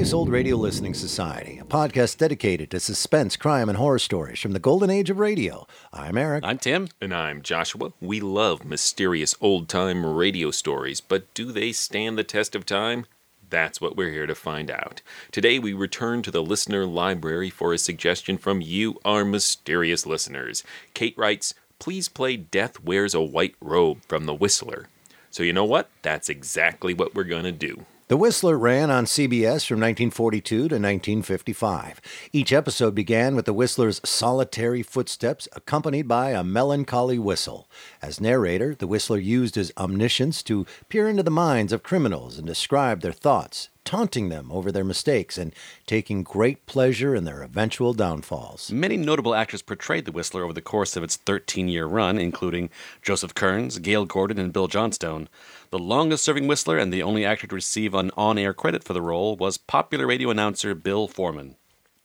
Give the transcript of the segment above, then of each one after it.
to the Mysterious Old Radio Listening Society, a podcast dedicated to suspense, crime, and horror stories from the golden age of radio. I'm Eric. I'm Tim. And I'm Joshua. We love mysterious old time radio stories, but do they stand the test of time? That's what we're here to find out. Today, we return to the listener library for a suggestion from you, our mysterious listeners. Kate writes, Please play Death Wears a White Robe from The Whistler. So, you know what? That's exactly what we're going to do. The Whistler ran on CBS from 1942 to 1955. Each episode began with the Whistler's solitary footsteps, accompanied by a melancholy whistle. As narrator, the Whistler used his omniscience to peer into the minds of criminals and describe their thoughts, taunting them over their mistakes and taking great pleasure in their eventual downfalls. Many notable actors portrayed the Whistler over the course of its 13 year run, including Joseph Kearns, Gale Gordon, and Bill Johnstone. The longest serving Whistler and the only actor to receive an on air credit for the role was popular radio announcer Bill Forman.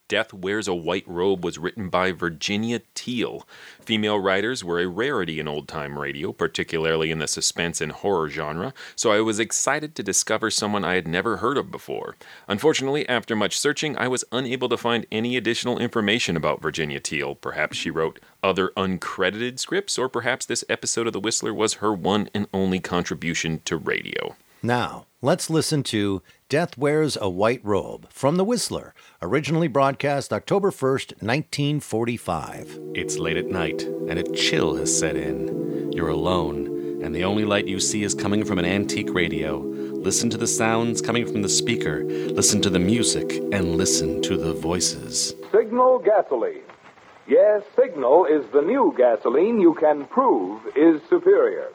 Death Wears a White Robe was written by Virginia Teal. Female writers were a rarity in old time radio, particularly in the suspense and horror genre, so I was excited to discover someone I had never heard of before. Unfortunately, after much searching, I was unable to find any additional information about Virginia Teal. Perhaps she wrote other uncredited scripts, or perhaps this episode of The Whistler was her one and only contribution to radio. Now, let's listen to Death Wears a White Robe from The Whistler, originally broadcast October 1st, 1945. It's late at night, and a chill has set in. You're alone, and the only light you see is coming from an antique radio. Listen to the sounds coming from the speaker, listen to the music, and listen to the voices. Signal gasoline. Yes, Signal is the new gasoline you can prove is superior.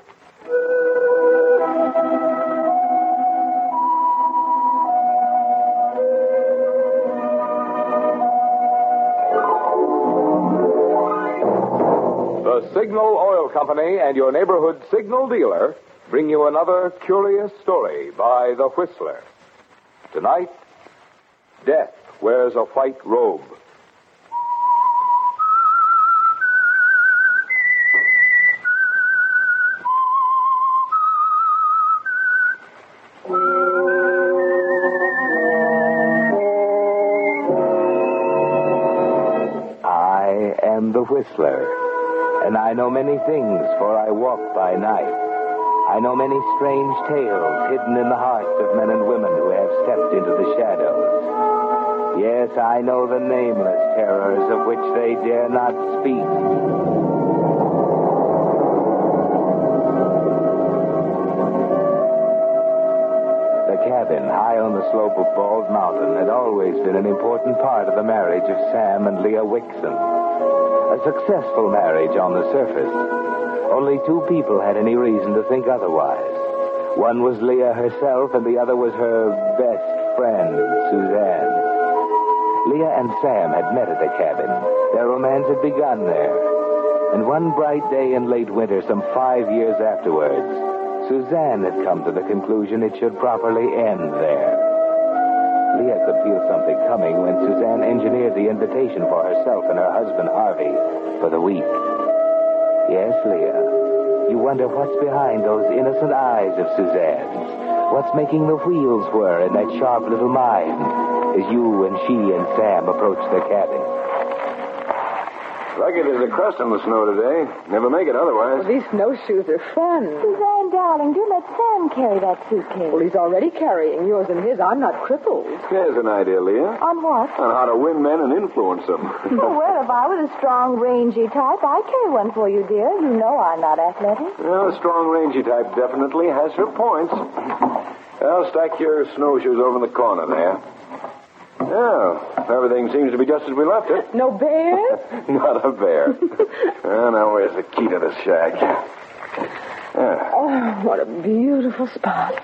The Signal Oil Company and your neighborhood Signal dealer bring you another curious story by The Whistler. Tonight, Death wears a white robe. I am the Whistler, and I know many things, for I walk by night. I know many strange tales hidden in the hearts of men and women who have stepped into the shadows. Yes, I know the nameless terrors of which they dare not speak. The cabin high on the slope of Bald Mountain had always been an important part of the marriage of Sam and Leah Wixon. Successful marriage on the surface. Only two people had any reason to think otherwise. One was Leah herself, and the other was her best friend, Suzanne. Leah and Sam had met at the cabin. Their romance had begun there. And one bright day in late winter, some five years afterwards, Suzanne had come to the conclusion it should properly end there. Leah could feel something coming when Suzanne engineered the invitation for herself and her husband Harvey for the week. Yes, Leah. You wonder what's behind those innocent eyes of Suzanne's. What's making the wheels whir in that sharp little mind as you and she and Sam approach the cabin. Lucky there's a crust on the snow today. Never make it otherwise. These snowshoes are fun. Suzanne, darling, do let Sam carry that suitcase. Well, he's already carrying yours and his. I'm not crippled. Here's an idea, Leah. On what? On how to win men and influence them. Oh, well, if I was a strong, rangy type, I'd carry one for you, dear. You know I'm not athletic. well, a strong, rangy type definitely has her points. Well, stack your snowshoes over in the corner there. Yeah, everything seems to be just as we left it. No bears? Not a bear. well, now where's the key to the shack? Yeah. Oh, what a beautiful spot.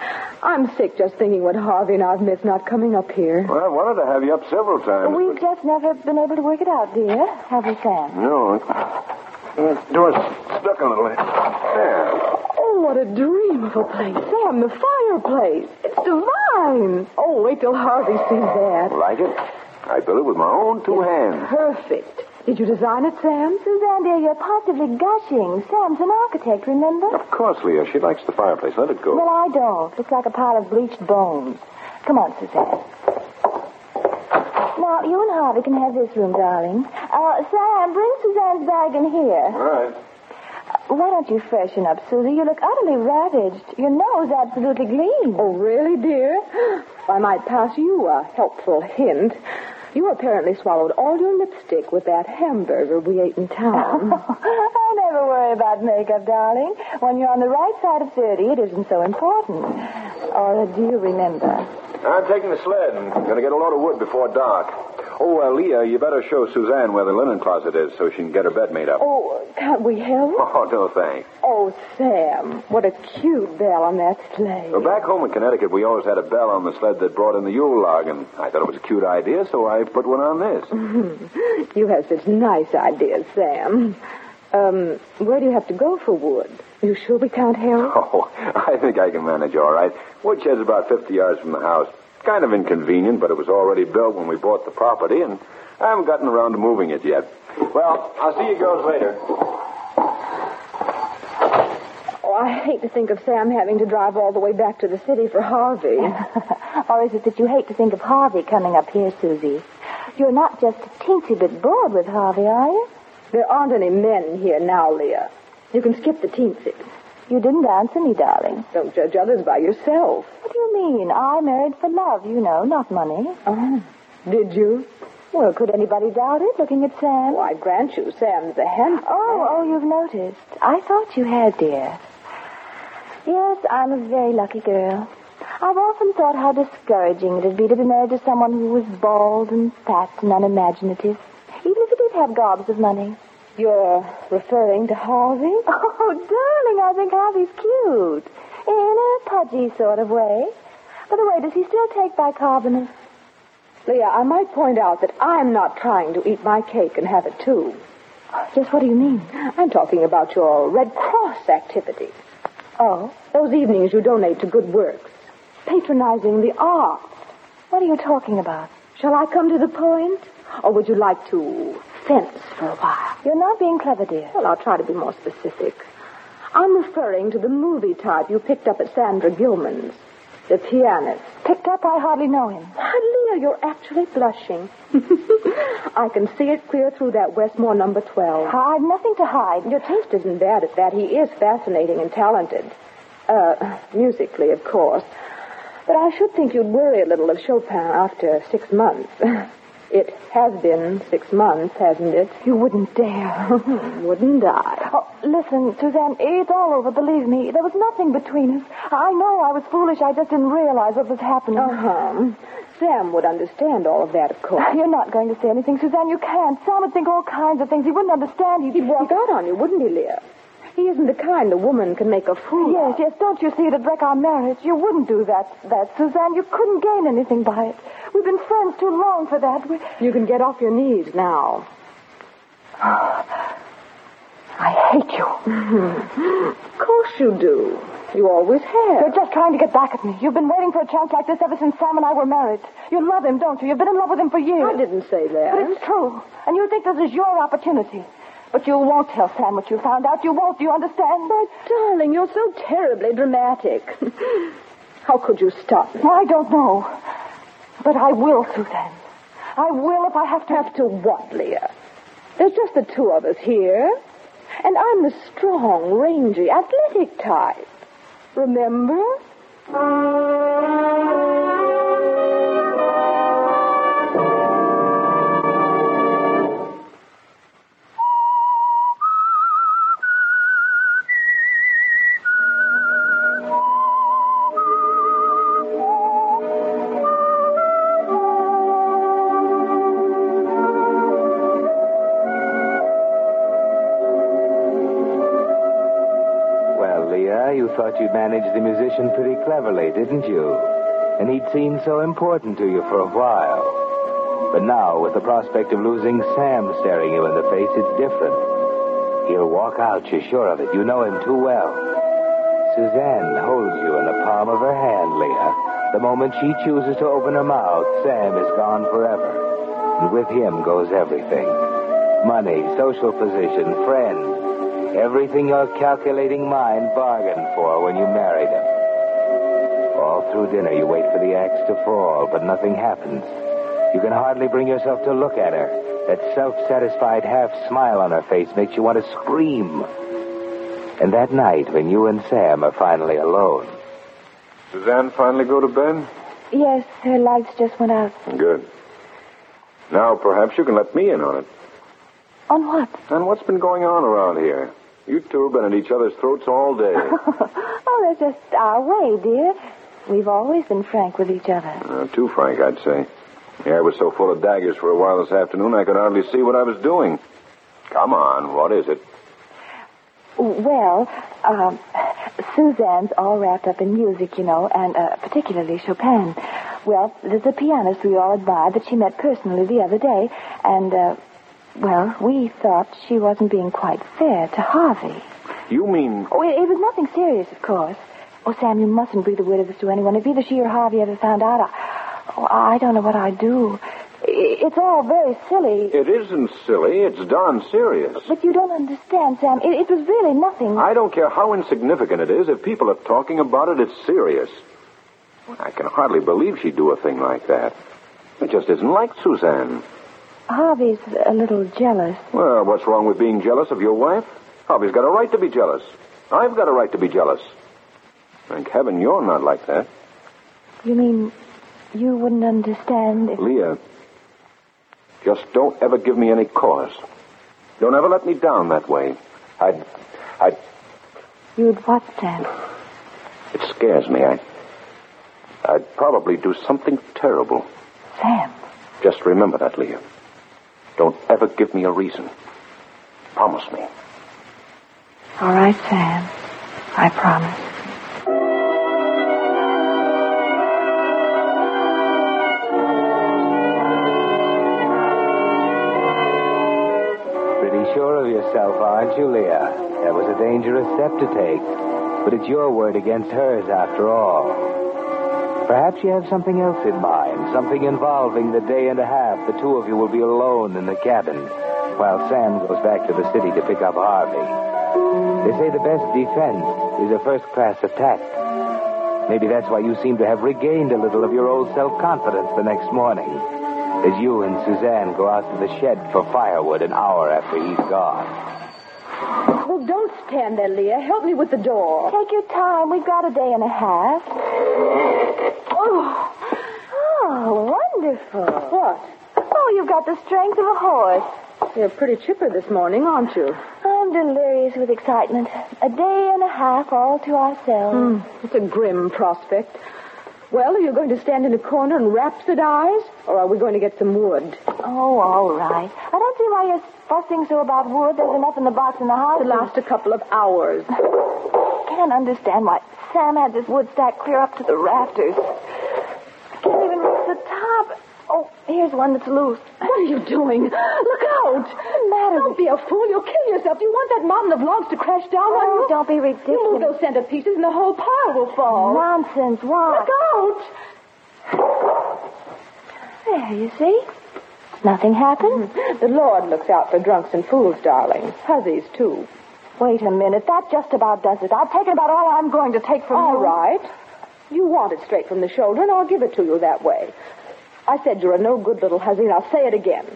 I'm sick just thinking what Harvey and I've missed not coming up here. Well, I wanted to have you up several times. We've just never been able to work it out, dear. Have we, Sam? No. The door's stuck a little. There. Oh, what a dream of a place. Sam, the fireplace. It's divine. Oh, wait till Harvey sees that. Like it? I built it with my own two hands. Perfect. Did you design it, Sam? Suzanne, dear, you're positively gushing. Sam's an architect, remember? Of course, Leah. She likes the fireplace. Let it go. Well, I don't. Looks like a pile of bleached bones. Come on, Suzanne. Now, you and Harvey can have this room, darling. Uh, Sam, bring Suzanne's bag in here. All right. Why don't you freshen up, Susie? You look utterly ravaged. Your nose absolutely gleams. Oh, really, dear? I might pass you a helpful hint. You apparently swallowed all your lipstick with that hamburger we ate in town. I oh, never worry about makeup, darling. When you're on the right side of 30, it isn't so important. Or do you remember? I'm taking the sled and going to get a load of wood before dark. Oh, uh, Leah, you better show Suzanne where the linen closet is so she can get her bed made up. oh, can't we help? Oh, no thanks. Oh, Sam, what a cute bell on that sleigh. Well, back home in Connecticut, we always had a bell on the sled that brought in the Yule log, and I thought it was a cute idea, so I put one on this. You have such nice ideas, Sam. Um, where do you have to go for wood? You sure we can't help? Oh, I think I can manage all right. Woodshed's about 50 yards from the house. Kind of inconvenient, but it was already built when we bought the property, and I haven't gotten around to moving it yet. Well, I'll see you girls later. Oh, I hate to think of Sam having to drive all the way back to the city for Harvey. or is it that you hate to think of Harvey coming up here, Susie? You're not just a teensy bit bored with Harvey, are you? there aren't any men here now, Leah. You can skip the teensies. You didn't answer me, darling. Don't judge others by yourself. What do you mean? I married for love, you know, not money. Oh, did you? Well, could anybody doubt it, looking at Sam? Oh, I grant you, Sam's a handsome Oh, oh, you've noticed. I thought you had, dear. Yes, I'm a very lucky girl. I've often thought how discouraging it'd be to be married to someone who was bald and fat and unimaginative, even if he did have gobs of money. You're referring to Harvey? Oh, darling, I think Harvey's cute. In a pudgy sort of way. By the way, does he still take bicarbonate? Leah, I might point out that I'm not trying to eat my cake and have it too. Just what do you mean? I'm talking about your Red Cross activities. Oh, Those evenings you donate to good works. Patronizing the arts. what are you talking about? Shall I come to the point? Or would you like to fence for a while? You're not being clever, dear. Well, I'll try to be more specific. I'm referring to the movie type you picked up at Sandra Gilman's. The pianist. Picked up, I hardly know him. Why, Leah, you're actually blushing. I can see it clear through that Westmore number 12. I've nothing to hide. Your taste isn't bad at that. He is fascinating and talented. Uh, musically, of course. But I should think you'd worry a little of Chopin after six months. It has been six months, hasn't it? You wouldn't dare. Wouldn't I? Oh, listen, Suzanne, it's all over, believe me. There was nothing between us. I know I was foolish. I just didn't realize what was happening. Uh-huh. Sam would understand all of that, of course. You're not going to say anything, Suzanne. You can't. Sam would think all kinds of things. He wouldn't understand. He'd, He'd walk out on you, wouldn't he, Leah? He isn't the kind a woman can make a fool Yes, of. yes. Don't you see it'd wreck our marriage? You wouldn't do that, that, Suzanne. You couldn't gain anything by it. We've been friends too long for that. We... You can get off your knees now. I hate you. Of course you do. You always have. You're just trying to get back at me. You've been waiting for a chance like this ever since Sam and I were married. You love him, don't you? You've been in love with him for years. I didn't say that. But it's true. And you think this is your opportunity. But you won't tell Sam what you found out. You won't. Do you understand? But, darling, you're so terribly dramatic. How could you stop me? I don't know. But I will, Suzanne. I will if I have to. Have to what, Leah? There's just the two of us here. And I'm the strong, rangy, athletic type. Remember? Cleverly, didn't you? And he'd seemed so important to you for a while. But now, with the prospect of losing Sam staring you in the face, it's different. He'll walk out, you're sure of it. You know him too well. Suzanne holds you in the palm of her hand, Leah. The moment she chooses to open her mouth, Sam is gone forever. And with him goes everything money, social position, friends. Everything your calculating mind bargained for when you married him. All through dinner, you wait for the axe to fall, but nothing happens. You can hardly bring yourself to look at her. That self satisfied half smile on her face makes you want to scream. And that night, when you and Sam are finally alone, Suzanne finally go to bed? Yes, her lights just went out. Good. Now, perhaps you can let me in on it. On what? And what's been going on around here? You two have been at each other's throats all day. oh, that's just our way, dear. We've always been frank with each other. Uh, too frank, I'd say. The air was so full of daggers for a while this afternoon, I could hardly see what I was doing. Come on, what is it? Well, um, Suzanne's all wrapped up in music, you know, and uh, particularly Chopin. Well, there's a pianist we all admire that she met personally the other day, and, uh, well, we thought she wasn't being quite fair to Harvey. You mean. Oh, it, it was nothing serious, of course. Oh, Sam, you mustn't breathe a word of this to anyone. If either she or Harvey ever found out, I, oh, I don't know what I'd do. It's all very silly. It isn't silly. It's darn serious. But you don't understand, Sam. It, it was really nothing. I don't care how insignificant it is. If people are talking about it, it's serious. I can hardly believe she'd do a thing like that. It just isn't like Suzanne. Harvey's a little jealous. Well, what's wrong with being jealous of your wife? Harvey's got a right to be jealous. I've got a right to be jealous. Thank heaven you're not like that. You mean you wouldn't understand if... Leah, just don't ever give me any cause. Don't ever let me down that way. I'd. I'd. You'd what, Sam? It scares me. I. I'd probably do something terrible. Sam. Just remember that, Leah. Don't ever give me a reason. Promise me. All right, Sam. I promise. Sure of yourself, aren't you, Leah? That was a dangerous step to take. But it's your word against hers, after all. Perhaps you have something else in mind, something involving the day and a half the two of you will be alone in the cabin, while Sam goes back to the city to pick up Harvey. They say the best defense is a first-class attack. Maybe that's why you seem to have regained a little of your old self-confidence the next morning, as you and Suzanne go out to the shed for firewood an hour after he's gone. Well, don't stand there, Leah. Help me with the door. Take your time. We've got a day and a half. Oh, oh wonderful. What? Oh, you've got the strength of a horse. You're pretty chipper this morning, aren't you? I'm delirious with excitement. A day and a half all to ourselves. Hmm. It's a grim prospect. Well, are you going to stand in a corner and rhapsodize, or are we going to get some wood? Oh, all right. I don't see why you're fussing so about wood. There's enough in the box in the house. To last a couple of hours. I can't understand why Sam had this wood stack clear up to the rafters. I can't even reach the top. Oh, here's one that's loose. What are you doing? Look out! What's the matter Don't be a fool. You'll kill yourself. Do you want that mountain of logs to crash down on Oh, you? don't be ridiculous. You move those center pieces and the whole pile will fall. Nonsense. What? Look out! There, you see? Nothing happened. The Lord looks out for drunks and fools, darling. Hussies, too. Wait a minute. That just about does it. I've taken about all I'm going to take from All you. right. You want it straight from the shoulder, and I'll give it to you that way. I said you're a no good little hussy, I'll say it again.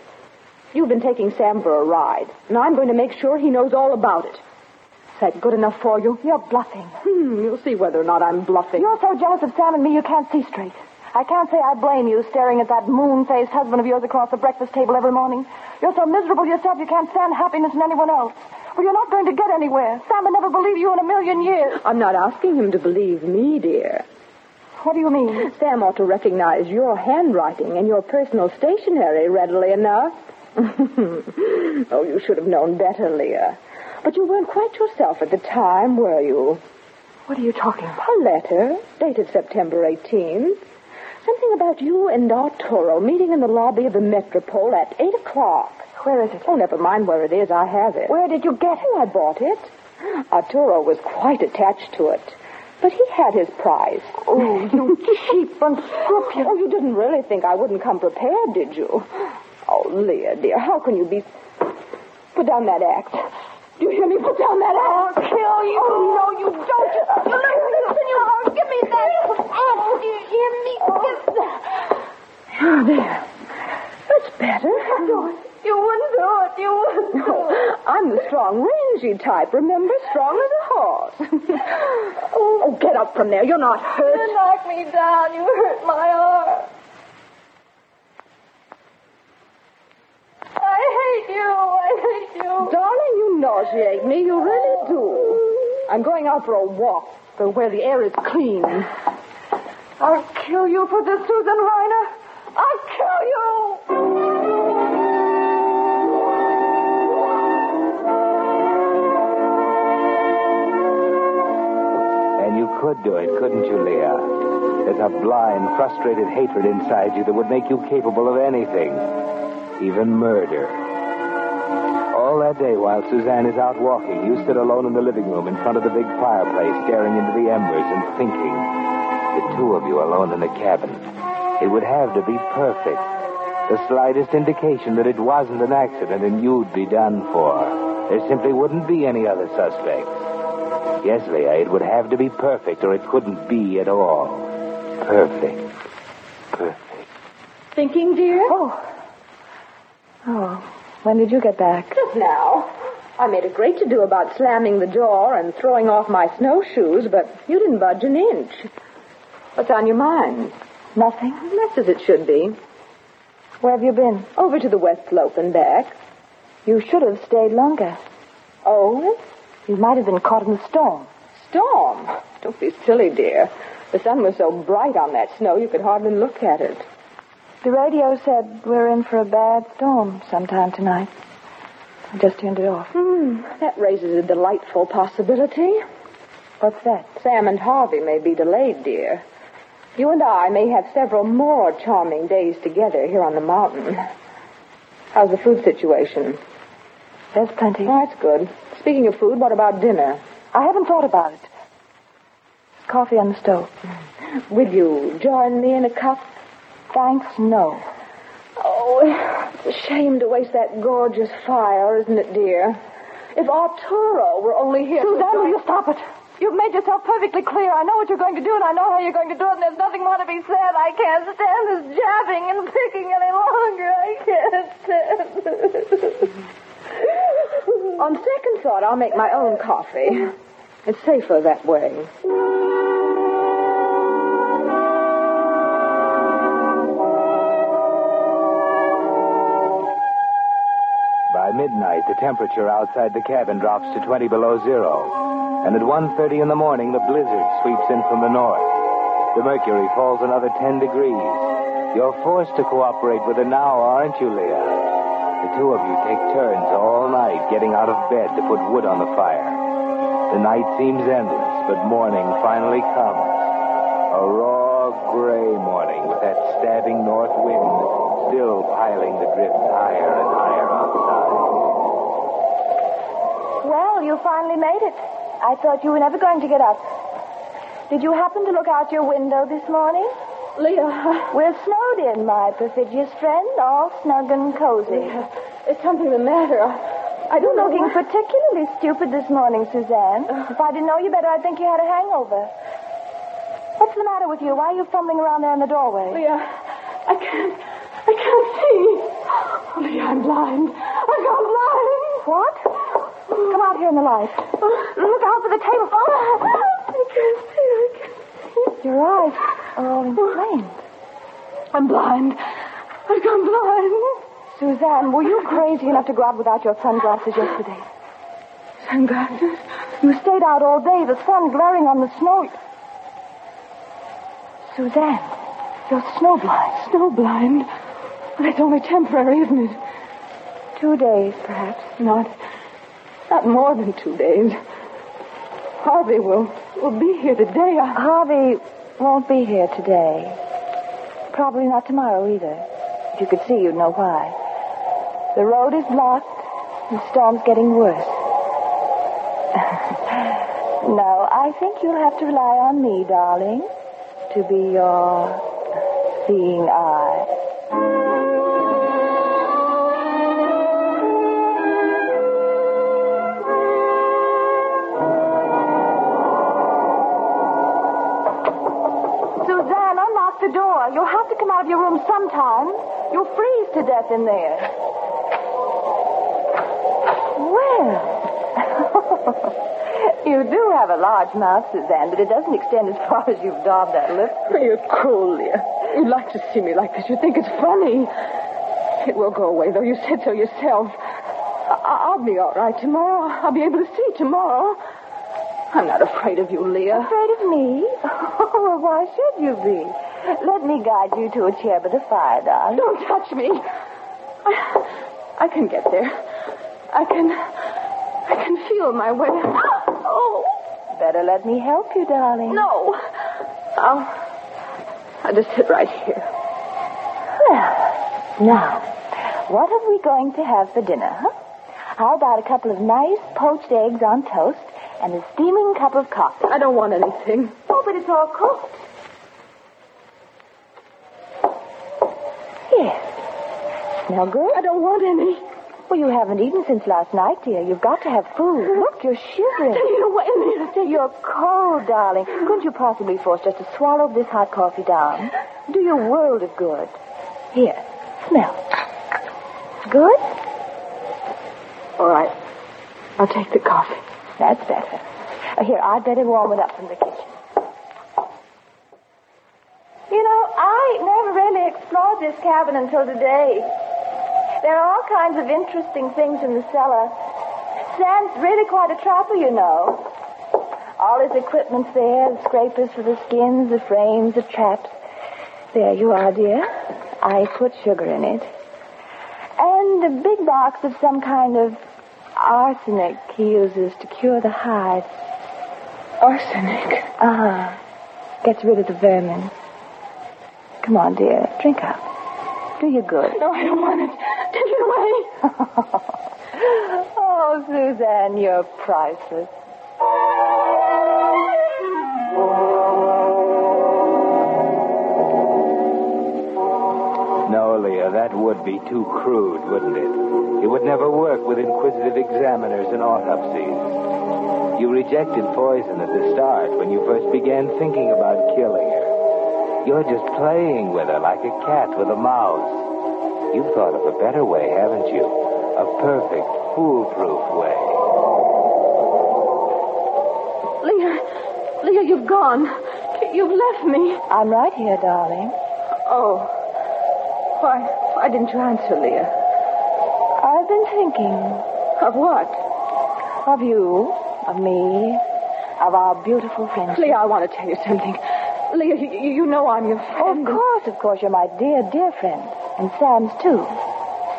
You've been taking Sam for a ride, and I'm going to make sure he knows all about it. Is that good enough for you? You're bluffing. Hmm, you'll see whether or not I'm bluffing. You're so jealous of Sam and me you can't see straight. I can't say I blame you staring at that moon-faced husband of yours across the breakfast table every morning. You're so miserable yourself you can't stand happiness in anyone else. Well, you're not going to get anywhere. Sam will never believe you in a million years. I'm not asking him to believe me, dear. What do you mean? Sam ought to recognize your handwriting and your personal stationery readily enough. oh, you should have known better, Leah. But you weren't quite yourself at the time, were you? What are you talking about? A letter dated September 18th. Something about you and Arturo meeting in the lobby of the Metropole at 8 o'clock. Where is it? Oh, never mind where it is. I have it. Where did you get it? Oh, I bought it. Arturo was quite attached to it. But he had his prize. Oh, you cheap, unscrupulous. Oh, you didn't really think I wouldn't come prepared, did you? Oh, Leah, dear, how can you be... Put down that axe. Do you hear me? Put down that axe. I'll kill you. Oh, no, you don't. You Listen, you. Oh, give me that axe. Do you hear me? Oh, there. That's better. You wouldn't do it. You wouldn't do No, I'm the strong, rangy type, remember? Strong as a horse. oh, get up from there. You're not hurt. You knocked me down. You hurt my arm. I hate you. I hate you. Darling, you nauseate me. You really do. I'm going out for a walk for where the air is clean. I'll kill you for this, Susan Reiner. I'll kill you. Could do it, couldn't you, Leah? There's a blind, frustrated hatred inside you that would make you capable of anything, even murder. All that day while Suzanne is out walking, you sit alone in the living room in front of the big fireplace, staring into the embers and thinking. The two of you alone in the cabin. It would have to be perfect. The slightest indication that it wasn't an accident and you'd be done for. There simply wouldn't be any other suspects. Yes, Leah, it would have to be perfect or it couldn't be at all. Perfect. Perfect. Thinking, dear? Oh. Oh. When did you get back? Just now. I made a great to do about slamming the door and throwing off my snowshoes, but you didn't budge an inch. What's on your mind? Nothing. That's as it should be. Where have you been? Over to the West Slope and back. You should have stayed longer. Oh? You might have been caught in the storm. Storm? Don't be silly, dear. The sun was so bright on that snow you could hardly look at it. The radio said we're in for a bad storm sometime tonight. I just turned it off. Hmm, that raises a delightful possibility. What's that? Sam and Harvey may be delayed, dear. You and I may have several more charming days together here on the mountain. How's the food situation? There's plenty. Oh, that's good. Speaking of food, what about dinner? I haven't thought about it. Coffee on the stove. Will you join me in a cup? Thanks, no. Oh, it's a shame to waste that gorgeous fire, isn't it, dear? If Arturo were only here. Suzanne, will you stop it? You've made yourself perfectly clear. I know what you're going to do, and I know how you're going to do it, and there's nothing more to be said. I can't stand this jabbing and picking any longer. I can't stand it. On second thought, I'll make my own coffee. It's safer that way. By midnight, the temperature outside the cabin drops to 20 below zero. And at 1.30 in the morning, the blizzard sweeps in from the north. The mercury falls another 10 degrees. You're forced to cooperate with her now, aren't you, Leah? The two of you take turns all night getting out of bed to put wood on the fire. The night seems endless, but morning finally comes. A raw, gray morning with that stabbing north wind still piling the drifts higher and higher outside. Well, you finally made it. I thought you were never going to get up. Did you happen to look out your window this morning? Leah, We're snowed in, my perfidious friend, all snug and cozy. is something the matter? I don't know. Looking particularly stupid this morning, Suzanne. Uh. If I didn't know you better, I'd think you had a hangover. What's the matter with you? Why are you fumbling around there in the doorway? Leah, I can't. I can't see. Oh, Leah, I'm blind. I've gone blind. What? Come out here in the light. Look out for the table. Oh, I can't see. I can't see. Your eyes are all inflamed. I'm blind. I've gone blind. Suzanne, were you crazy enough to go out without your sunglasses yesterday? Sunglasses? You stayed out all day, the sun glaring on the snow. Suzanne, you're snowblind. Snowblind? It's only temporary, isn't it? Two days, perhaps. Not. Not more than two days. Harvey will, will be here today. I... Harvey won't be here today. Probably not tomorrow either. If you could see, you'd know why. The road is blocked. And the storm's getting worse. no, I think you'll have to rely on me, darling, to be your seeing eye. Sometime. You'll freeze to death in there. Well, you do have a large mouth, Suzanne, but it doesn't extend as far as you've daubed that lip. You're cruel, Leah. You like to see me like this. You think it's funny. It will go away, though. You said so yourself. I- I'll be all right tomorrow. I'll be able to see tomorrow. I'm not afraid of you, Leah. Afraid of me? Oh, well, why should you be? Let me guide you to a chair by the fire, darling. Don't touch me. I, I can get there. I can. I can feel my way. Oh Better let me help you, darling. no! I'll. I'll just sit right here. Well, now, what are we going to have for dinner, huh? How about a couple of nice poached eggs on toast and a steaming cup of coffee? I don't want anything. Oh, but it's all cooked. Yes. Smell good? I don't want any. Well, you haven't eaten since last night, dear. You've got to have food. Look, you're shivering. Take it away. Take. You're cold, darling. Couldn't you possibly force just to swallow this hot coffee down? Do you a world of good. Here, smell. Good? All right. I'll take the coffee. That's better. Uh, here, I'd better warm it up from the kitchen. You know, I never really explored this cabin until today. There are all kinds of interesting things in the cellar. Sam's really quite a trapper, you know. All his equipment's there, the scrapers for the skins, the frames, the traps. There you are, dear. I put sugar in it. And a big box of some kind of arsenic he uses to cure the hives. Arsenic. Uh-huh. Gets rid of the vermin. Come on, dear. Drink up. Do you good. No, I don't want it. Take it away. oh, Suzanne, you're priceless. No, Leah, that would be too crude, wouldn't it? It would never work with inquisitive examiners and autopsies. You rejected poison at the start when you first began thinking about killing her. You're just playing with her like a cat with a mouse. You've thought of a better way, haven't you? A perfect, foolproof way. Leah. Leah, you've gone. You've left me. I'm right here, darling. Oh. Why, why didn't you answer, Leah? I've been thinking Of what? of you, of me, of our beautiful friendship. Leah, I want to tell you something. Leah, you, know I'm your friend. of course, of course, you're my dear, dear friend. And Sam's, too.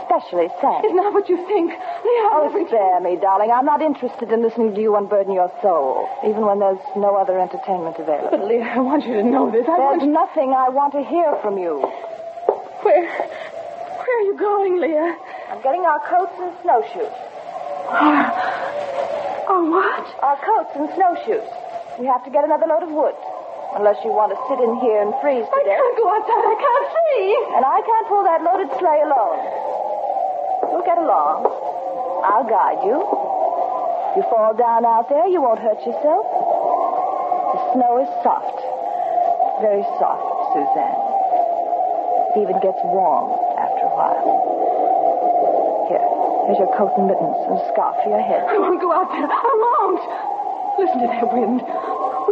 Especially Sam. It's not what you think. Leah, Oh, spare me, darling. I'm not interested in listening to you unburden your soul, even when there's no other entertainment available. But, Leah, I want you to know this. I There's want nothing I want to hear from you. Where... Where are you going, Leah? I'm getting our coats and snowshoes. Oh, what? Our coats and snowshoes. We have to get another load of wood. Unless you want to sit in here and freeze to I death. can't go outside. I can't see. And I can't pull that loaded sleigh alone. You'll get along. I'll guide you. You fall down out there, you won't hurt yourself. The snow is soft. Very soft, Suzanne. It even gets warm after a while. Here, here's your coat and mittens and a scarf for your head. I won't go out there. I won't. Listen to that wind.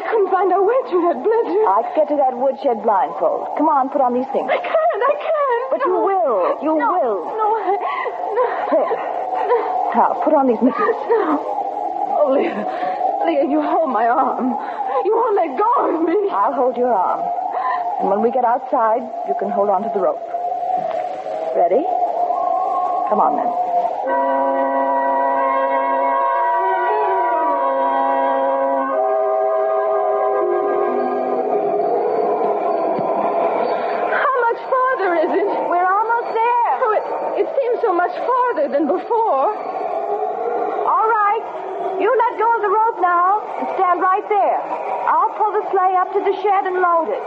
Couldn't find our way through that blizzard. I can get to that woodshed blindfold. Come on, put on these things. I can't. I can't. But you will. You no. will. No, I... No. There. Now, put on these mittens. No. Oh, Leah. Leah, you hold my arm. You won't let go of me. I'll hold your arm. And when we get outside, you can hold on to the rope. Ready? Come on, then. Sleigh up to the shed and load it.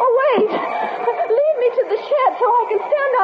Oh, wait. Lead me to the shed so I can stand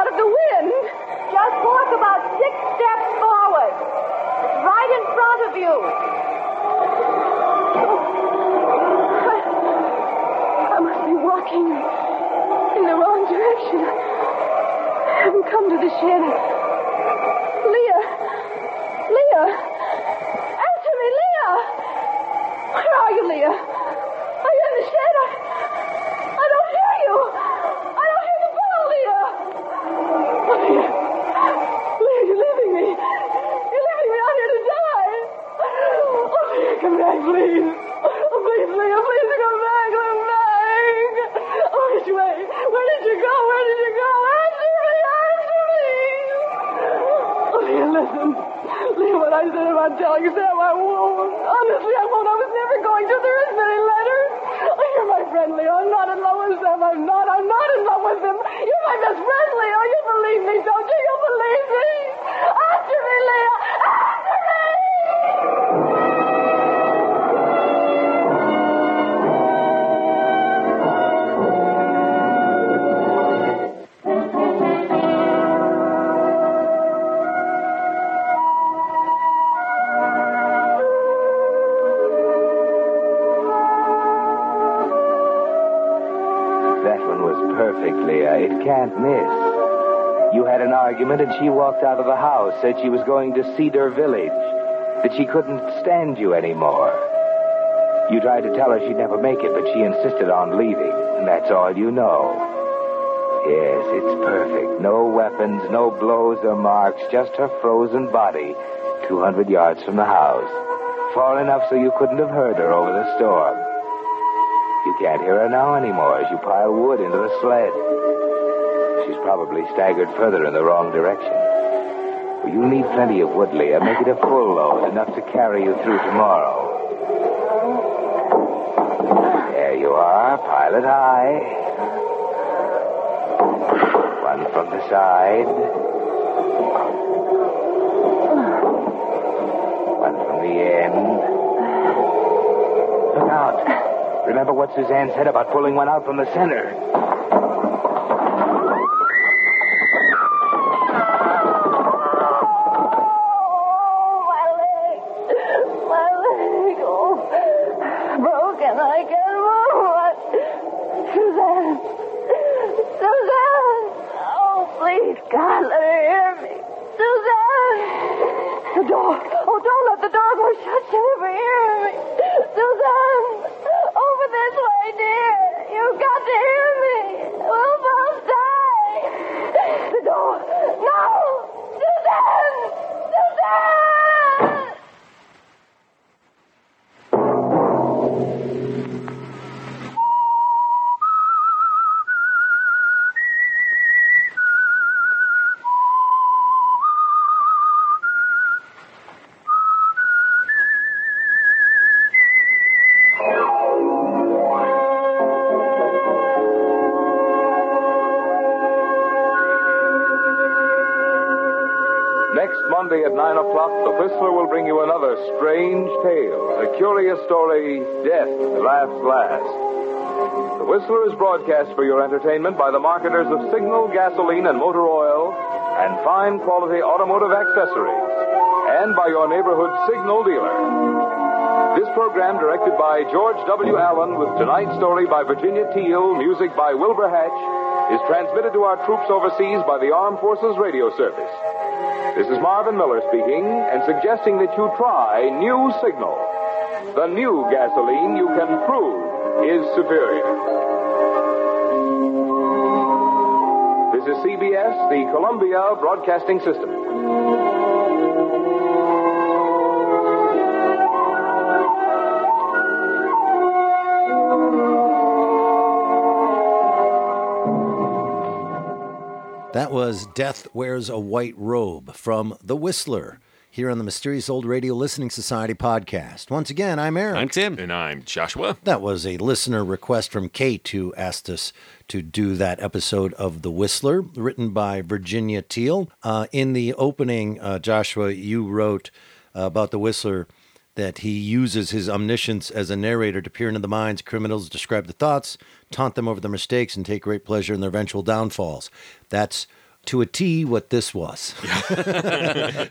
can't miss. You had an argument, and she walked out of the house, said she was going to Cedar Village, that she couldn't stand you anymore. You tried to tell her she'd never make it, but she insisted on leaving, and that's all you know. Yes, it's perfect. No weapons, no blows or marks, just her frozen body, 200 yards from the house. Far enough so you couldn't have heard her over the storm. You can't hear her now anymore as you pile wood into the sled. Probably staggered further in the wrong direction. Well, you'll need plenty of wood, Leah. Make it a full load, enough to carry you through tomorrow. There you are. pilot high. One from the side. One from the end. Look out. Remember what Suzanne said about pulling one out from the center. Strange tale, a curious story, Death Laughs Last. The Whistler is broadcast for your entertainment by the marketers of Signal gasoline and motor oil and fine quality automotive accessories, and by your neighborhood Signal dealer. This program, directed by George W. Allen, with tonight's story by Virginia Teal, music by Wilbur Hatch, is transmitted to our troops overseas by the Armed Forces Radio Service. This is Marvin Miller speaking and suggesting that you try New Signal. The new gasoline you can prove is superior. This is CBS, the Columbia Broadcasting System. That was Death Wears a White Robe from The Whistler, here on the Mysterious Old Radio Listening Society podcast. Once again, I'm Eric. I'm Tim. And I'm Joshua. That was a listener request from Kate who asked us to do that episode of The Whistler, written by Virginia Teal. Uh, in the opening, uh, Joshua, you wrote uh, about The Whistler that he uses his omniscience as a narrator to peer into the minds of criminals, describe the thoughts, taunt them over their mistakes, and take great pleasure in their eventual downfalls. That's to a T what this was.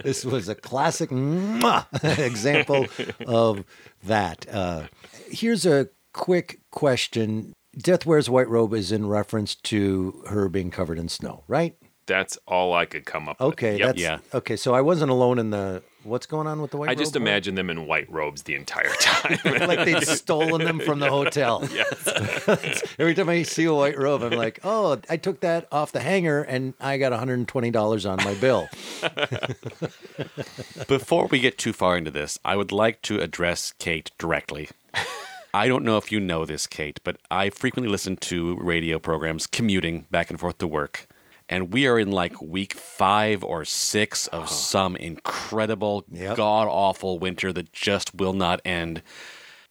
this was a classic example of that. Uh, here's a quick question. Death Wears a White Robe is in reference to her being covered in snow, right? That's all I could come up Okay, with. Yep. Yeah. okay. So I wasn't alone in the what's going on with the white robes? I robe? just part? imagine them in white robes the entire time. like they'd stolen them from the hotel. yes. Every time I see a white robe, I'm like, oh, I took that off the hanger and I got $120 on my bill. Before we get too far into this, I would like to address Kate directly. I don't know if you know this, Kate, but I frequently listen to radio programs commuting back and forth to work. And we are in like week five or six of some incredible, Yep. god awful winter that just will not end.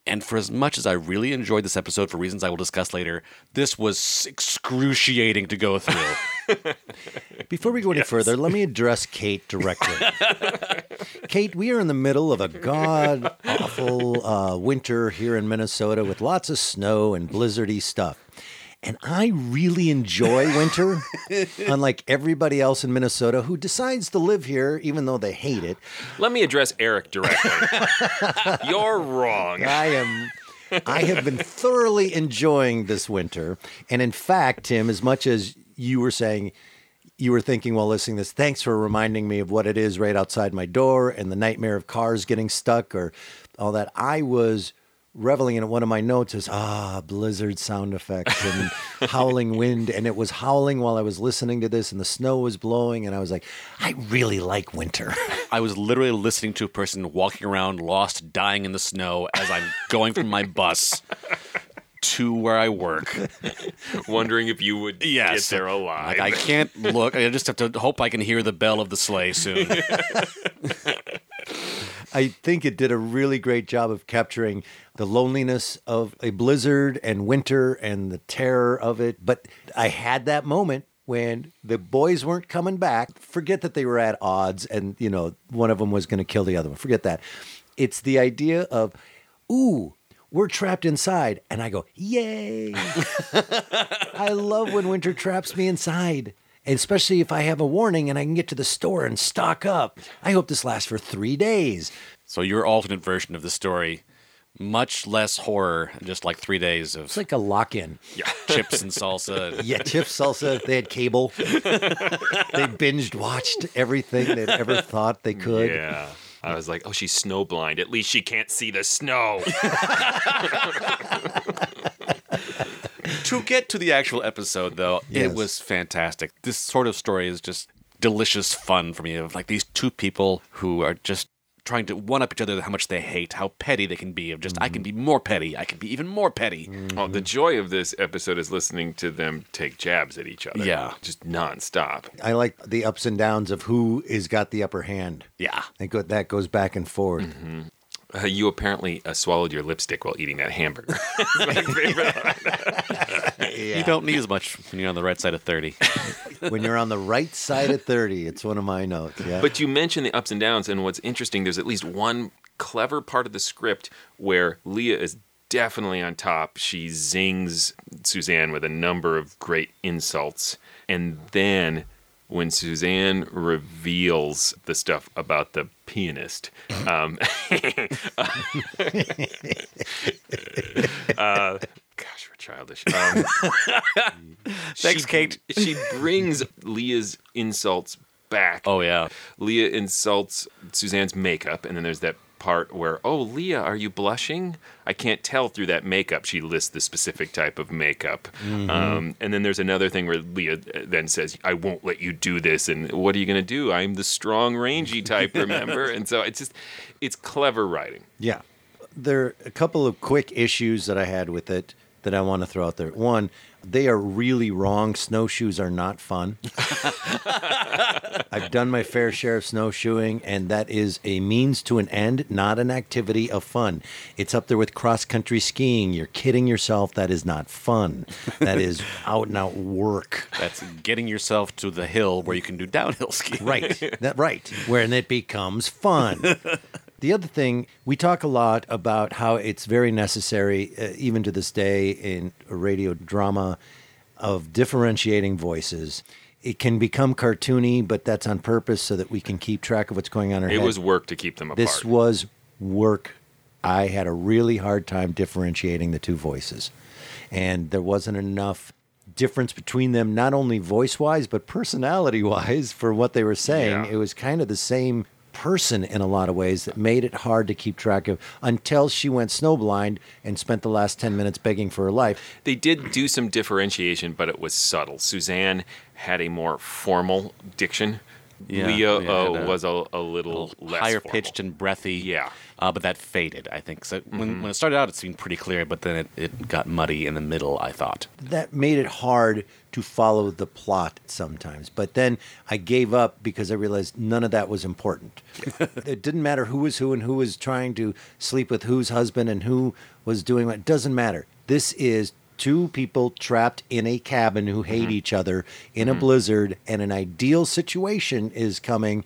And for as much as I really enjoyed this episode for reasons I will discuss later, this was excruciating to go through. Before we go any further, let me address Kate directly. Kate, we are in the middle of a god awful uh, winter here in Minnesota with lots of snow and blizzardy stuff. And I really enjoy winter, unlike everybody else in Minnesota who decides to live here even though they hate it. Let me address Eric directly. You're wrong. I am. I have been thoroughly enjoying this winter, and in fact, Tim, as much as you were saying, you were thinking while listening to this, thanks for reminding me of what it is right outside my door and the nightmare of cars getting stuck or all that. I was reveling in it. One of my notes is ah, blizzard sound effects and howling wind, and it was howling while I was listening to this, and the snow was blowing, and I was like, I really like winter. I was literally listening to a person walking around lost, dying in the snow as I'm going from my bus to where I work. Wondering if you would Yes. get there alive. Like I can't look. I just have to hope I can hear the bell of the sleigh soon. I think it did a really great job of capturing the loneliness of a blizzard and winter and the terror of it. But I had that moment when the boys weren't coming back. Forget that they were at odds and, you know, one of them was going to kill the other one. Forget that. It's the idea of, ooh, we're trapped inside. And I go, yay. I love when winter traps me inside. Especially if I have a warning and I can get to the store and stock up. I hope this lasts for three days. so your alternate version of the story, much less horror, just like three days of It's like a lock in. Yeah. chips and salsa. Yeah, chip salsa. They had cable. they binged watched everything they'd ever thought they could. Yeah. I was like, oh, she's snowblind. At least she can't see the snow. to get to the actual episode, though, Yes. it was fantastic. This sort of story is just delicious fun for me. Of like these two people who are just trying to one up each other how much they hate, how petty they can be. Of just I can be more petty, I can be even more petty. Oh, the joy of this episode is listening to them take jabs at each other. Yeah. Just nonstop. I like the ups and downs of who is got the upper hand. Yeah. I go, that goes back and forth. Uh, you apparently uh, swallowed your lipstick while eating that hamburger. My favorite. You don't need as much when you're on the right side of thirty. when you're on the right side of 30, it's one of my notes. Yeah. But you mentioned the ups and downs, and what's interesting, there's at least one clever part of the script where Leah is definitely on top. She zings Suzanne with a number of great insults. And then when Suzanne reveals the stuff about the pianist, um, uh, gosh, we're childish. Um, Thanks, she- Kate. She brings Leah's insults back. Oh yeah. Leah insults Suzanne's makeup, and then there's that part where, oh, Leah, are you blushing? I can't tell through that makeup. She lists the specific type of makeup. Um, and then there's another thing where Leah uh, then says, I won't let you do this. And what are you going to do? I'm the strong, rangy type, remember? and so it's just, it's clever writing. Yeah. There are a couple of quick issues that I had with it that I want to throw out there. One, they are really wrong. Snowshoes are not fun. I've done my fair share of snowshoeing, and that is a means to an end, not an activity of fun. It's up there with cross country skiing. You're kidding yourself. That is not fun. That is out and out work. That's getting yourself to the hill where you can do downhill skiing. Right. That right. When it becomes fun. The other thing, we talk a lot about how it's very necessary, uh, even to this day, in a radio drama, of differentiating voices. It can become cartoony, but that's on purpose so that we can keep track of what's going on in our It head. was work to keep them apart. This was work. I had a really hard time differentiating the two voices. And there wasn't enough difference between them, not only voice wise, but personality wise for what they were saying. Yeah. It was kind of the same person in a lot of ways that made it hard to keep track of until she went snowblind and spent the last 10 minutes begging for her life. They did do some differentiation, but it was subtle. Suzanne had a more formal diction. Yeah, Leah yeah, and, was a, a little less higher formal. pitched and breathy. Yeah. Uh, but that faded, I think. So when, when it started out, it seemed pretty clear, but then it, it got muddy in the middle, I thought. that made it hard to follow the plot sometimes. But then I gave up because I realized none of that was important. it didn't matter who was who and who was trying to sleep with whose husband and who was doing what. It doesn't matter. This is two people trapped in a cabin who hate each other in a blizzard, and an ideal situation is coming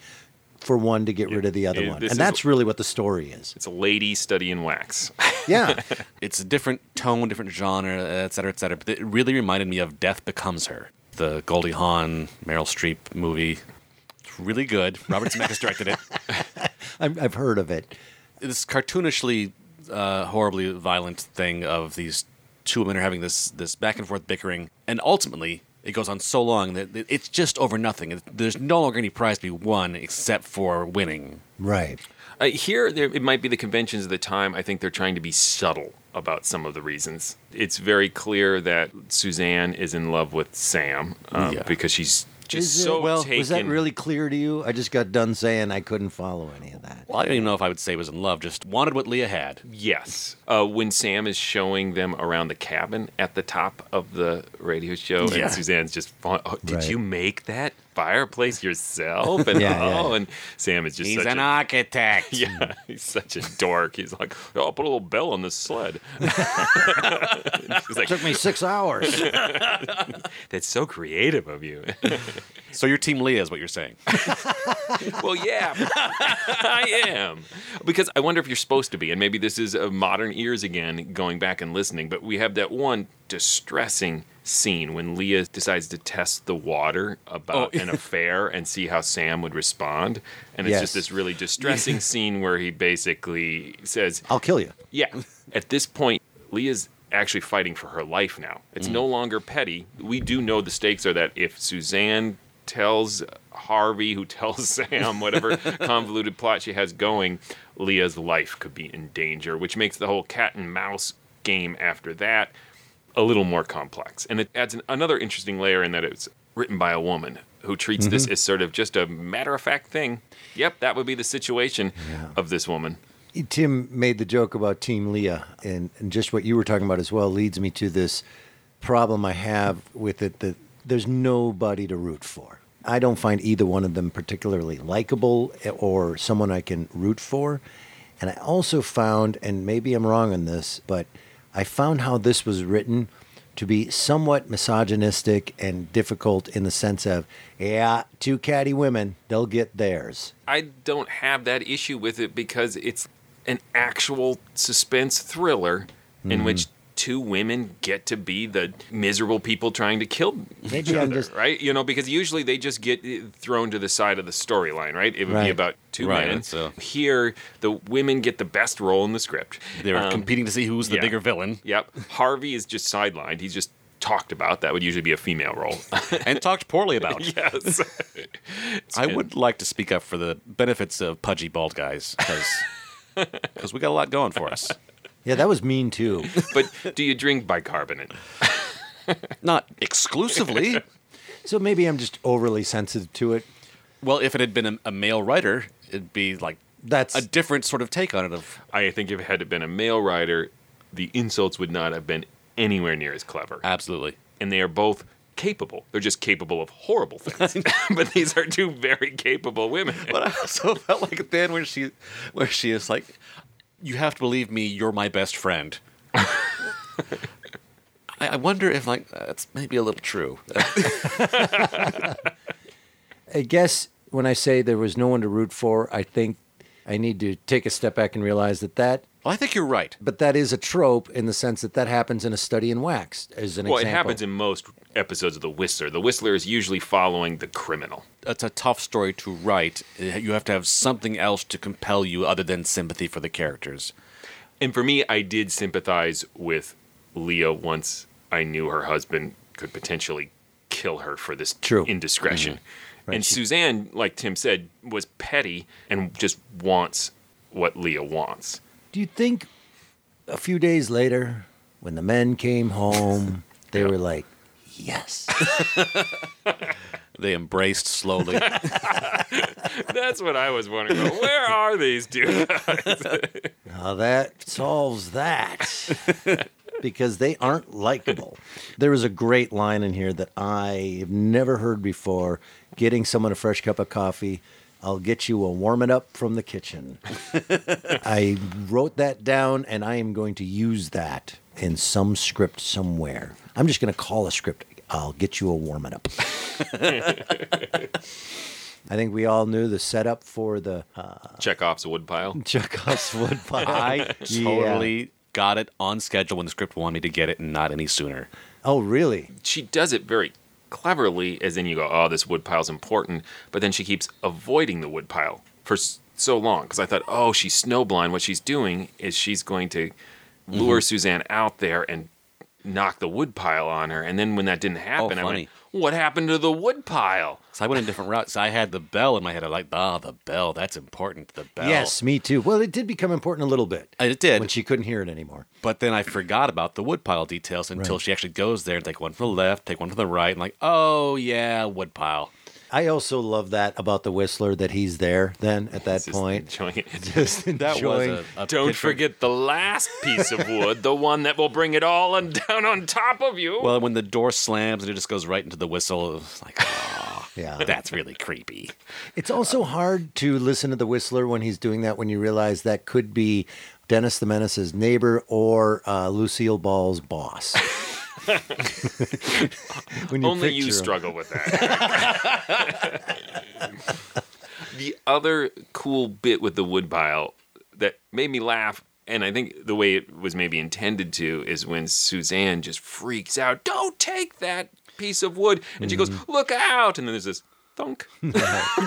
for one to get rid of the other it- one. And is- that's really what the story is. It's a lady studying wax. Yeah. It's a different tone, different genre, et cetera, et cetera. But it really reminded me of Death Becomes Her, the Goldie Hawn, Meryl Streep movie. It's really good. Robert Zemeckis directed it. I've, I've heard of it. this cartoonishly uh, horribly violent thing of these two women are having this this back and forth bickering, and ultimately it goes on so long that it's just over nothing. There's no longer any prize to be won except for winning. Right. Uh, here, there, it might be the conventions of the time. I think they're trying to be subtle about some of the reasons. It's very clear that Suzanne is in love with Sam um, Yeah. because she's just Is it- so well, taken. was that really clear to you? I just got done saying I couldn't follow any of that. Well, I don't even know if I would say was in love. Just wanted what Leah had. Yes. Uh, when Sam is showing them around the cabin at the top of the radio show, Yeah. and Suzanne's just, fun, oh, did Right. you make that fireplace yourself? And Yeah, yeah, oh, yeah. and Sam is just He's such an a, architect. yeah, he's such a dork. He's like, oh, I'll put a little bell on this sled. He's like, took me six hours. that's so creative of you. So you're Team Leah, is what you're saying. well, yeah, I am. Because I wonder if you're supposed to be, and maybe this is uh, modern ears again, going back and listening. But we have that one distressing scene when Leah decides to test the water about Oh. an affair and see how Sam would respond. And it's Yes. just this really distressing scene where he basically says, I'll kill you. yeah. At this point, Leah's actually fighting for her life now. It's mm. no longer petty. We do know the stakes are that if Suzanne tells Harvey, who tells Sam, whatever convoluted plot she has going, Leah's life could be in danger, which makes the whole cat and mouse game after that a little more complex. And it adds an, another interesting layer in that it's written by a woman who treats this mm-hmm. as sort of just a matter of fact thing. Yep, that would be the situation of this woman. Tim made the joke about Team Leah, and, and just what you were talking about as well leads me to this problem I have with it that there's nobody to root for. I don't find either one of them particularly likable eh, or someone I can root for. And I also found, and maybe I'm wrong on this, but I found how this was written to be somewhat misogynistic and difficult in the sense of, yeah, two catty women, they'll get theirs. I don't have that issue with it because it's an actual suspense thriller Mm-hmm. in which two women get to be the miserable people trying to kill each Maybe I'm other, just- right? You know, because usually they just get eh, thrown to the side of the storyline, right? It would be about two Right, men. so- Here, the women get the best role in the script. They're Um, competing to see who's the yeah. bigger villain Yep. Harvey is just sidelined. He's just talked about. That would usually be a female role. and talked poorly about. yes. I would like to speak up for the benefits of pudgy bald guys because we got a lot going for us. Yeah, that was mean too. but do you drink bicarbonate? Not exclusively. So maybe I'm just overly sensitive to it. Well, if it had been a, a male writer, it'd be like That's a different sort of take on it. Of I think if it had been a male writer, the insults would not have been anywhere near as clever. Absolutely. And they are both capable. They're just capable of horrible things. but these are two very capable women. But I also felt like then the end when she, where she is like, "You have to believe me. You're my best friend." I, I wonder if like that's maybe a little true. I guess when I say there was no one to root for, I think I need to take a step back and realize that that. Well, I think you're right. But that is a trope in the sense that that happens in a study in wax, as an well, example. it happens in most episodes of The Whistler. The Whistler is usually following the criminal. It's a tough story to write. You have to have something else to compel you other than sympathy for the characters. And for me, I did sympathize with Leah once I knew her husband could potentially kill her for this True. indiscretion. Mm-hmm. Right, and she- Suzanne, like Tim said, was petty and just wants what Leah wants. Do you think a few days later, when the men came home, they were like, yes? They embraced slowly. That's what I was wondering. About. Where are these dudes? Now that solves that. Because they aren't likable. There was a great line in here that I have never heard before getting someone a fresh cup of coffee. I'll get you a warm it up from the kitchen. I wrote that down and I am going to use that in some script somewhere. I'm just going to call a script. I'll get you a warm it up. I think we all knew the setup for the uh, Chekhov's woodpile. Chekhov's wood pile. I Yeah. totally got it on schedule when the script wanted me to get it, and not any sooner. Oh, really? She does it very cleverly, as in you go, oh, this woodpile's important, but then she keeps avoiding the woodpile for so long. Because I thought, oh, she's snowblind. What she's doing is she's going to lure mm-hmm. Suzanne out there and knock the woodpile on her. And then when that didn't oh, happen, I funny. went, what happened to the woodpile? So I went in different routes. I had the bell in my head. I'm like, ah, the bell. That's important. The bell. Yes, me too. Well, it did become important a little bit it did. when she couldn't hear it anymore. But then I forgot about the woodpile details until Right. she actually goes there and take one from the left, take one from the right, and like, oh yeah, woodpile. I also love that about the Whistler that he's there then at that Just point. enjoying it. Just That enjoying. was a, a Don't picture- forget the last piece of wood, the one that will bring it all on down on top of you. Well, when the door slams and it just goes right into the whistle, it's like, oh, Yeah. that's really creepy. It's also hard to listen to the Whistler when he's doing that when you realize that could be Dennis the Menace's neighbor or uh, Lucille Ball's boss. when Only you struggle with that. the other cool bit with the woodpile that made me laugh, and I think the way it was maybe intended to, is when Suzanne just freaks out, Don't take that piece of wood. And she goes, Mm-hmm. Look out. And then there's this thunk.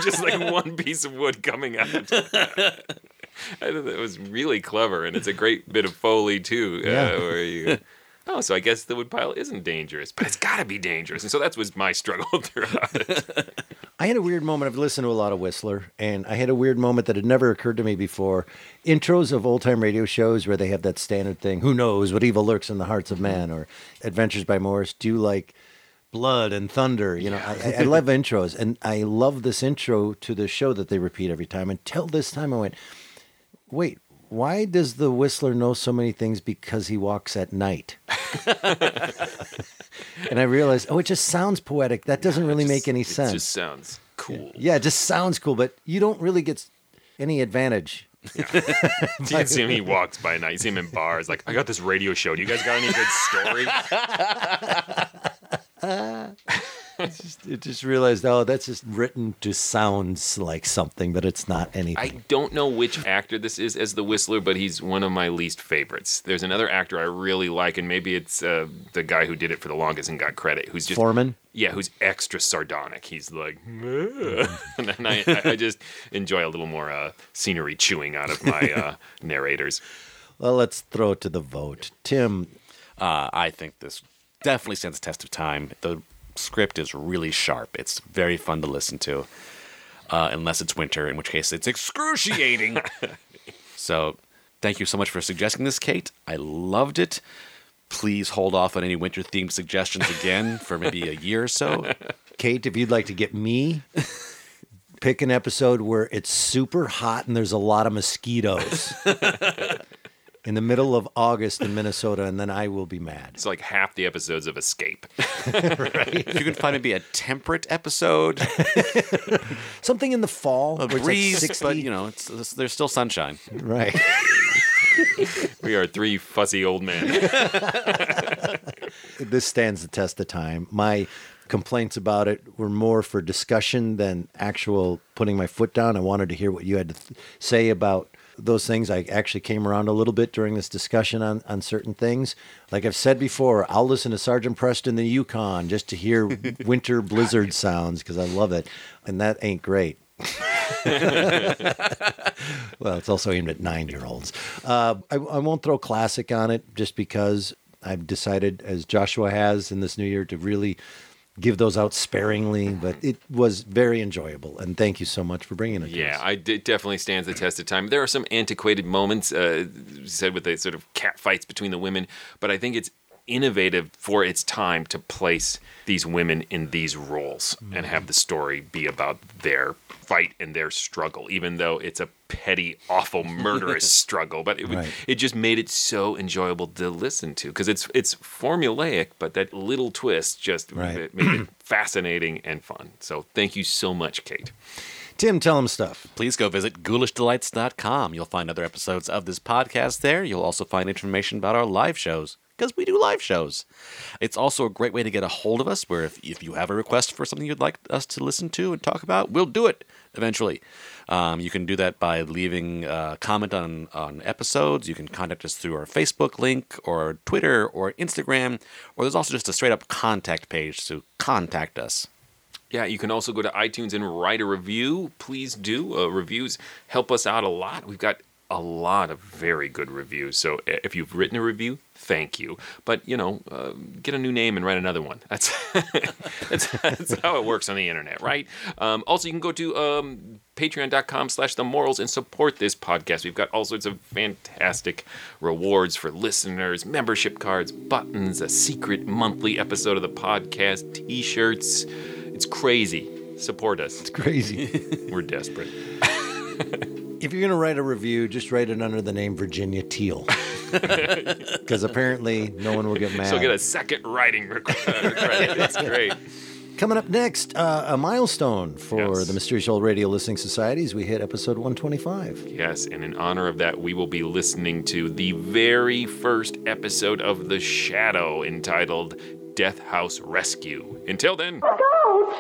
just like one piece of wood coming out. I thought that was really clever, and it's a great bit of foley too, uh, Yeah. where you. Oh, so I guess the woodpile isn't dangerous, but it's got to be dangerous, and so that was my struggle throughout it. I had a weird moment. I've listened to a lot of Whistler, and I had a weird moment that had never occurred to me before. Intros of old time radio shows where they have that standard thing, who knows what evil lurks in the hearts of man, or Adventures by Morse, do like blood and thunder. You know, I, I- I love intros, and I love this intro to the show that they repeat every time. Until this time, I went, wait, why does the Whistler know so many things? Because he walks at night. and I realized, oh, it just sounds poetic. That doesn't really make any sense. It just sounds cool. Yeah, it just sounds cool, but you don't really get any advantage. You can see him, he walks by night. You see him in bars, like, I got this radio show. Do you guys got any good stories? It just realized, oh, that's just written to sound like something, but it's not anything. I don't know which actor this is as the Whistler, but he's one of my least favorites. There's another actor I really like, and maybe it's uh, the guy who did it for the longest and got credit, who's just Forman? Yeah, who's extra sardonic. He's like, and then I, I- I just enjoy a little more uh, scenery chewing out of my uh, narrators. Well, let's throw it to the vote. Tim, Uh, I think this definitely stands the test of time. The script is really sharp. It's very fun to listen to, uh, unless it's winter, in which case it's excruciating. so, thank you so much for suggesting this, Kate. I loved it. Please hold off on any winter themed suggestions again for maybe a year or so. Kate, if you'd like to get me, pick an episode where it's super hot and there's a lot of mosquitoes. in the middle of August in Minnesota, and then I will be mad. It's like half the episodes of Escape. If you can find maybe a temperate episode, Something in the fall, a where it's like breeze, but you know, it's, it's- there's still sunshine. right? we are three fussy old men. this stands the test of time. My complaints about it were more for discussion than actual putting my foot down. I wanted to hear what you had to th- say about those things. I actually came around a little bit during this discussion on, on certain things. Like I've said before, I'll listen to Sergeant Preston the Yukon just to hear winter blizzard sounds because I love it. And that ain't great. well, it's also aimed at nine year olds. Uh, I, I won't throw classic on it just because I've decided, as Joshua has in this new year, to really give those out sparingly. But it was very enjoyable. And thank you so much for bringing it Yeah. I, it definitely stands the test of time. There are some antiquated moments, uh, said with the sort of cat fights between the women, but I think it's innovative for its time to place these women in these roles and have mm-hmm. the story be about their fight and their struggle, even though it's a petty, awful, murderous struggle. But it, would- Right. it just made it so enjoyable to listen to because it's it's formulaic, but that little twist just Right. made it fascinating and fun. So thank you so much, Kate. Tim, tell them stuff. Please go visit ghoulishdelights.com. You'll find other episodes of this podcast there. You'll also find information about our live shows because we do live shows. It's also a great way to get a hold of us where if, if you have a request for something you'd like us to listen to and talk about, we'll do it eventually. Um, you can do that by leaving a comment on, on episodes. You can contact us through our Facebook link or Twitter or Instagram, or there's also just a straight up contact page to contact us. Yeah, you can also go to iTunes and write a review. Please do. Uh, reviews help us out a lot. We've got a lot of very good reviews. So if you've written a review, thank you. But you know, uh, get a new name and write another one. That's that's, that's how it works on the internet, right? Um, also, you can go to um, patreon.com slash the MORLS and support this podcast. We've got all sorts of fantastic rewards for listeners, membership cards, buttons, a secret monthly episode of the podcast, t-shirts. It's crazy. Support us. It's crazy. We're desperate. if you're going to write a review, just write it under the name Virginia Teal. Because apparently no one will get mad. So get a second writing rec- uh, credit. It's great. Coming up next, uh, a milestone for Yes. the Mysterious Old Radio Listening Societies. We hit episode 125. Yes, and in honor of that, we will be listening to the very first episode of The Shadow entitled Death House Rescue. Until then. Coach!